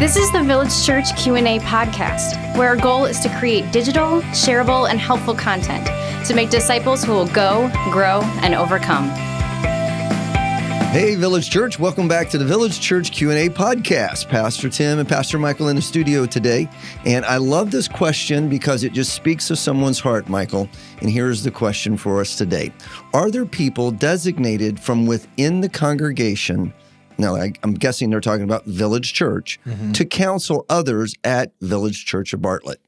This is the Village Church Q&A podcast, where our goal is to create digital, shareable, and helpful content to make disciples who will go, grow, and overcome. Hey, Village Church! Welcome back to the Village Church Q and A podcast. Pastor Tim and Pastor Michael in the studio today, and I love this question because it just speaks to someone's heart, Michael. And here's the question for us today: Are there people designated from within the congregation? Now, I, am guessing they're talking about Village Church mm-hmm. to counsel others at Village Church of Bartlett.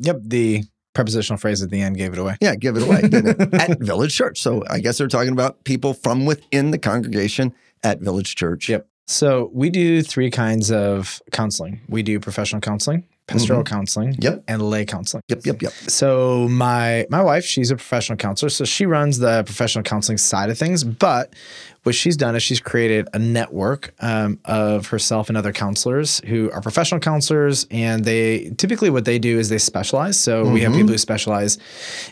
Yep, the prepositional phrase at the end gave it away. Yeah, give it away at Village Church. So I guess they're talking about people from within the congregation at Village Church. Yep. So we do three kinds of counseling. We do professional counseling, pastoral mm-hmm. counseling, yep. and lay counseling. Yep, yep, yep. So my my wife, she's a professional counselor, so she runs the professional counseling side of things. But what she's done is she's created a network um, of herself and other counselors who are professional counselors, and they typically what they do is they specialize. So mm-hmm. we have mm-hmm. people who specialize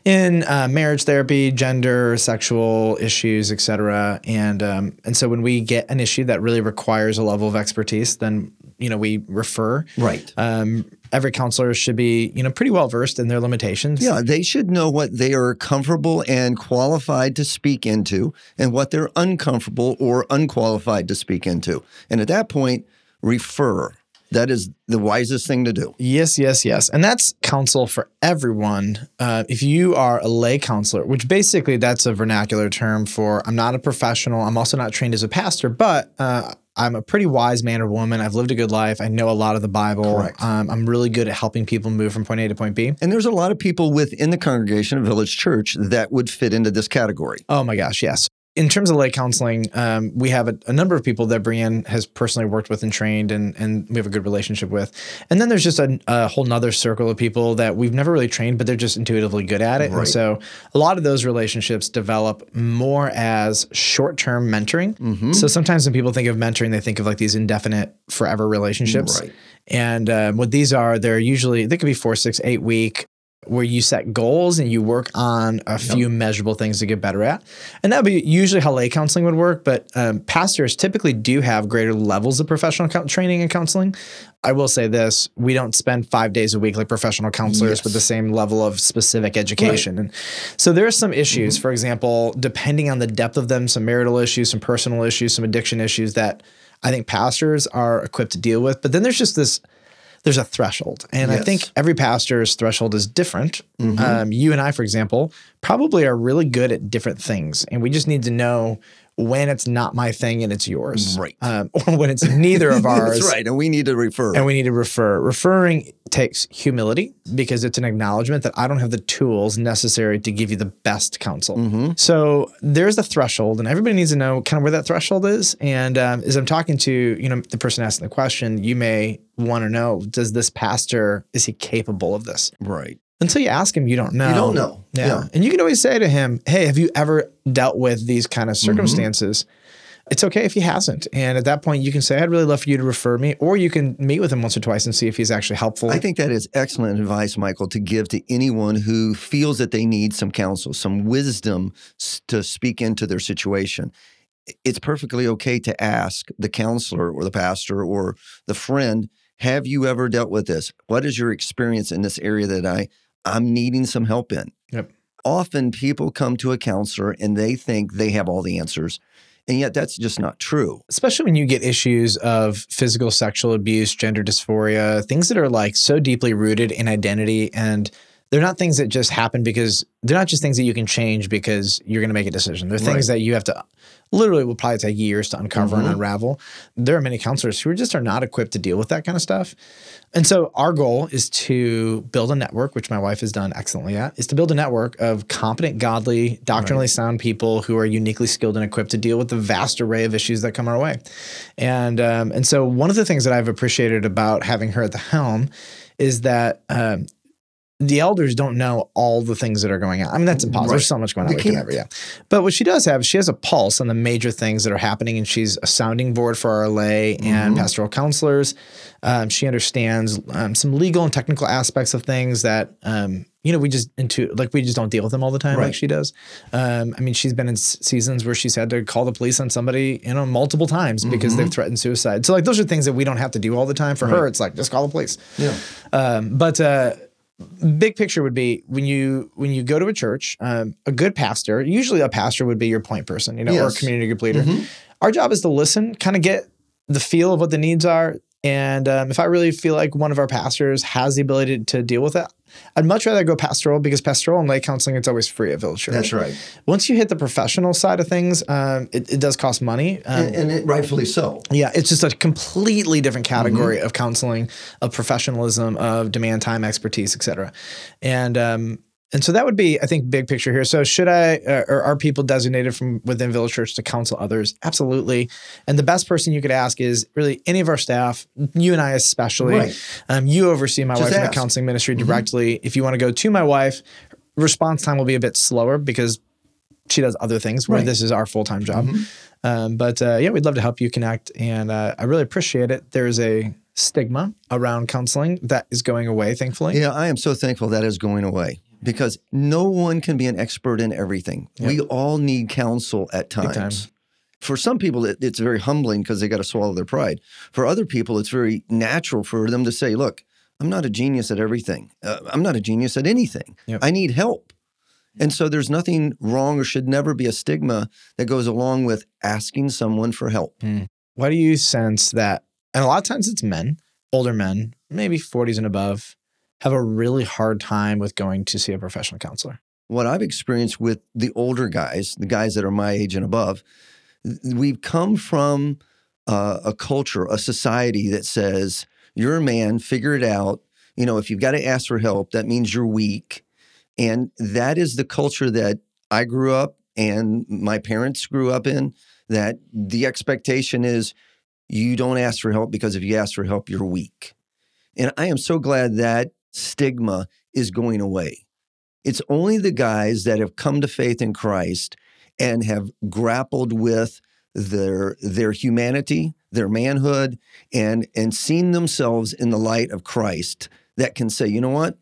in uh, marriage therapy, gender, sexual issues, etc. And um, and so when we get an issue that really requires a level of expertise, then you know we refer. Right. Um, every counselor should be, you know, pretty well versed in their limitations. Yeah, they should know what they are comfortable and qualified to speak into and what they're uncomfortable or unqualified to speak into. And at that point, refer. That is the wisest thing to do. Yes, yes, yes. And that's counsel for everyone. Uh, if you are a lay counselor, which basically that's a vernacular term for I'm not a professional, I'm also not trained as a pastor, but uh, I'm a pretty wise man or woman. I've lived a good life. I know a lot of the Bible. Um, I'm really good at helping people move from point A to point B. And there's a lot of people within the congregation of Village Church that would fit into this category. Oh my gosh, yes in terms of lay counseling, um, we have a, a, number of people that Brienne has personally worked with and trained, and and we have a good relationship with. And then there's just a, a whole nother circle of people that we've never really trained, but they're just intuitively good at it. Right. And so a lot of those relationships develop more as short term mentoring. Mm-hmm. So sometimes when people think of mentoring, they think of like these indefinite, forever relationships. Right. And uh, what these are, they're usually they could be four, six, eight week where you set goals and you work on a few yep. measurable things to get better at. And that would be usually how lay counseling would work. But um, pastors typically do have greater levels of professional training and counseling. I will say this we don't spend five days a week like professional counselors yes. with the same level of specific education. Right. And so there are some issues, mm-hmm. for example, depending on the depth of them, some marital issues, some personal issues, some addiction issues that I think pastors are equipped to deal with. But then there's just this there's a threshold. And yes. I think every pastor's threshold is different. Mm-hmm. Um, you and I, for example, probably are really good at different things. And we just need to know when it's not my thing and it's yours. Right. Um, or when it's neither of ours. That's right. And we need to refer. And we need to refer. Referring takes humility because it's an acknowledgement that I don't have the tools necessary to give you the best counsel. Mm-hmm. So there's a threshold, and everybody needs to know kind of where that threshold is. And um, as I'm talking to you know the person asking the question, you may want to know: Does this pastor is he capable of this? Right until you ask him, you don't know. You don't know. Yeah. yeah. And you can always say to him, Hey, have you ever dealt with these kind of mm-hmm. circumstances? Mm-hmm. It's okay if he hasn't. And at that point, you can say, I'd really love for you to refer me, or you can meet with him once or twice and see if he's actually helpful. I think that is excellent advice, Michael, to give to anyone who feels that they need some counsel, some wisdom to speak into their situation. It's perfectly okay to ask the counselor or the pastor or the friend, Have you ever dealt with this? What is your experience in this area that I I'm needing some help in. Yep. Often people come to a counselor and they think they have all the answers. And yet that's just not true. Especially when you get issues of physical sexual abuse, gender dysphoria, things that are like so deeply rooted in identity and they're not things that just happen because they're not just things that you can change because you're going to make a decision. They're things right. that you have to literally will probably take years to uncover mm-hmm. and unravel. There are many counselors who just are not equipped to deal with that kind of stuff. And so our goal is to build a network, which my wife has done excellently at, is to build a network of competent, godly, doctrinally right. sound people who are uniquely skilled and equipped to deal with the vast array of issues that come our way. And um, and so one of the things that I've appreciated about having her at the helm is that um, the elders don't know all the things that are going on. I mean, that's impossible. Right. There's so much going on. They We can never, yeah. But what she does have, is she has a pulse on the major things that are happening, and she's a sounding board for our lay and Mm-hmm. pastoral counselors. Um, she understands um, some legal and technical aspects of things that um, you know we just into like we just don't deal with them all the time like she does. Um, I mean, she's been in seasons where she's had to call the police on somebody, you know, multiple times because Mm-hmm. they've threatened suicide. So like those are things that we don't have to do all the time. For her, it's like just call the police. Yeah. Um, but uh, big picture would be when you when you go to a church, um, a good pastor, usually a pastor would be your point person, you know, or a community group leader. Our job is to listen, kind of get the feel of what the needs are. And um, if I really feel like one of our pastors has the ability to deal with it, I'd much rather go pastoral because pastoral and lay counseling it's always free at Village Church. That's right. Once you hit the professional side of things, um, it, it does cost money. Um, And, and it, rightfully so. yeah, it's just a completely different category Mm-hmm. of counseling, of professionalism, of demand time, expertise, et cetera. And um, and so that would be, I think, big picture here. So should I uh, or are people designated from within Village Church to counsel others? Absolutely. And the best person you could ask is really any of our staff, you and I especially. Right. Um, you oversee my Just wife in the. Mm-hmm. counseling ministry directly. If you want to go to my wife, response time will be a bit slower because she does other things where Right. Mm-hmm. this is our full time job. Um, but uh, yeah, we'd love to help you connect, and uh, I really appreciate it. There's a stigma around counseling that is going away, thankfully. Yeah, I am so thankful that is going away because no one can be an expert in everything. We all need counsel at times. For some people, it, it's very humbling because they got to swallow their pride. For other people, it's very natural for them to say, "Look, I'm not a genius at everything. Uh, I'm not a genius at anything. Yep. I need help." And so there's nothing wrong or should never be a stigma that goes along with asking someone for help. Why do you sense that? And a lot of times it's men, older men, maybe 40s and above, have a really hard time with going to see a professional counselor. what I've experienced with the older guys, the guys that are my age and above, we've come from uh, a culture, a society that says, you're a man, figure it out. You know, if you've got to ask for help, that means you're weak. And that is the culture that I grew up and my parents grew up in, that the expectation is you don't ask for help because if you ask for help, you're weak. And I am so glad that stigma is going away. It's only the guys that have come to faith in Christ and have grappled with their their humanity, their manhood, and and seen themselves in the light of Christ that can say, you know what?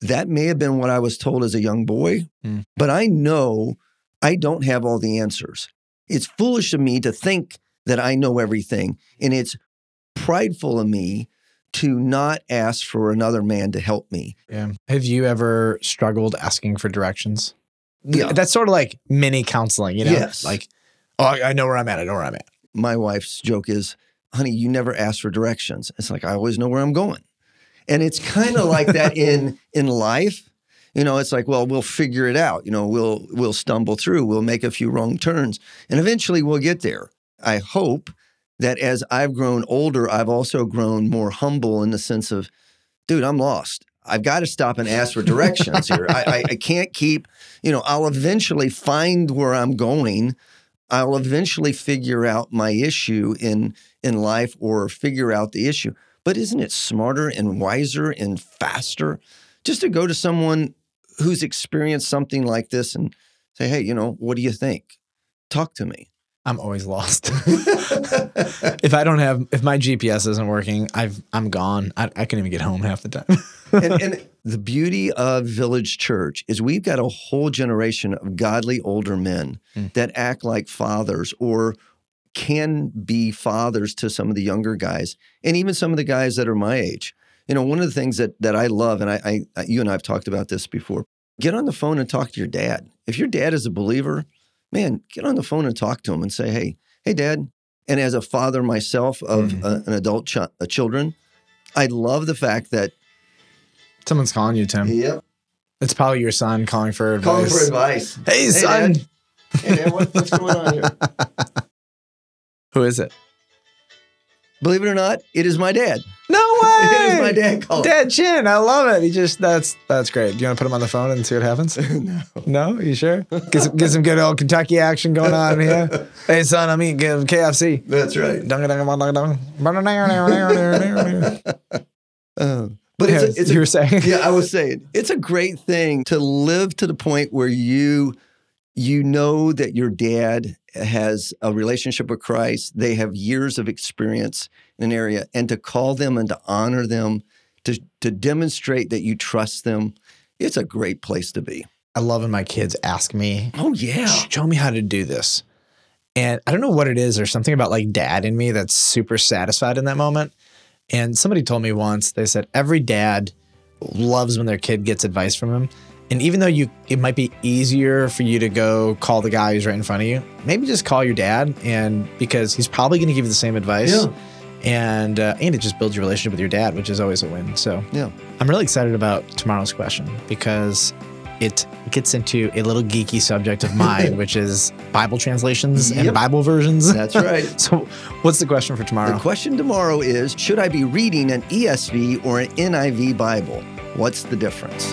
That may have been what I was told as a young boy, Mm. but I know I don't have all the answers. It's foolish of me to think that I know everything, and it's prideful of me to not ask for another man to help me. Yeah. Have you ever struggled asking for directions? Yeah. That's sort of like mini counseling, you know? Yes. Like, oh, I know where I'm at. I know where I'm at. my wife's joke is, honey, you never ask for directions. It's like I always know where I'm going. And it's kind of like that in in life. You know, it's like, well, we'll figure it out. You know, we'll we'll stumble through, we'll make a few wrong turns, and eventually we'll get there. I hope that as I've grown older, I've also grown more humble in the sense of, dude, I'm lost. I've got to stop and ask for directions here. I, I, can't keep, you know, I'll eventually find where I'm going. I'll eventually figure out my issue in in life or figure out the issue. But isn't it smarter and wiser and faster just to go to someone who's experienced something like this and say, "Hey, you know, what do you think? Talk to me." I'm always lost. if I don't have, if my GPS isn't working, I've, I'm gone. I, I can't even get home half the time. and, and the beauty of Village Church is we've got a whole generation of godly older men Mm. that act like fathers or can be fathers to some of the younger guys and even some of the guys that are my age. You know, one of the things that that I love, and I, I you and I have talked about this before. Get on the phone and talk to your dad. If your dad is a believer, man, get on the phone and talk to him and say, "Hey, hey, dad." And as a father myself of Mm. a- an adult ch- uh, children, I love the fact that Someone's calling you, Tim. yep, It's probably your son calling for advice. calling for advice. Hey, son. Dad. Hey, Dad, what, what's going on here? Who is it? Believe it or not, it is my dad. No way. It is my dad calling. Dad Chin. I love it. He just that's that's great. Do you want to put him on the phone and see what happens? no. No, you sure? Get some, get some good old Kentucky action going on here. Hey son, I'm eating KFC. That's right. Dung, dung, dung, dung, dung. But it's, a, it's you were saying, yeah, I was saying it's a great thing to live to the point where you you know that your dad has a relationship with Christ. They have years of experience in an area, and to call them and to honor them, to to demonstrate that you trust them, it's a great place to be. I love when my kids ask me, Oh yeah, show me how to do this. And I don't know what it is. There's something about like dad in me that's super satisfied in that moment. And somebody told me once, they said every dad loves when their kid gets advice from him. And even though you it might be easier for you to go call the guy who's right in front of you, maybe just call your dad and because he's probably going to give you the same advice. Yeah. And uh, and it just builds your relationship with your dad, which is always a win. So yeah. I'm really excited about tomorrow's question because it gets into a little geeky subject of mine, which is Bible translations Yep. and Bible versions. That's right. so, what's the question for tomorrow? The question tomorrow is: Should I be reading an ESV or an NIV Bible? What's the difference?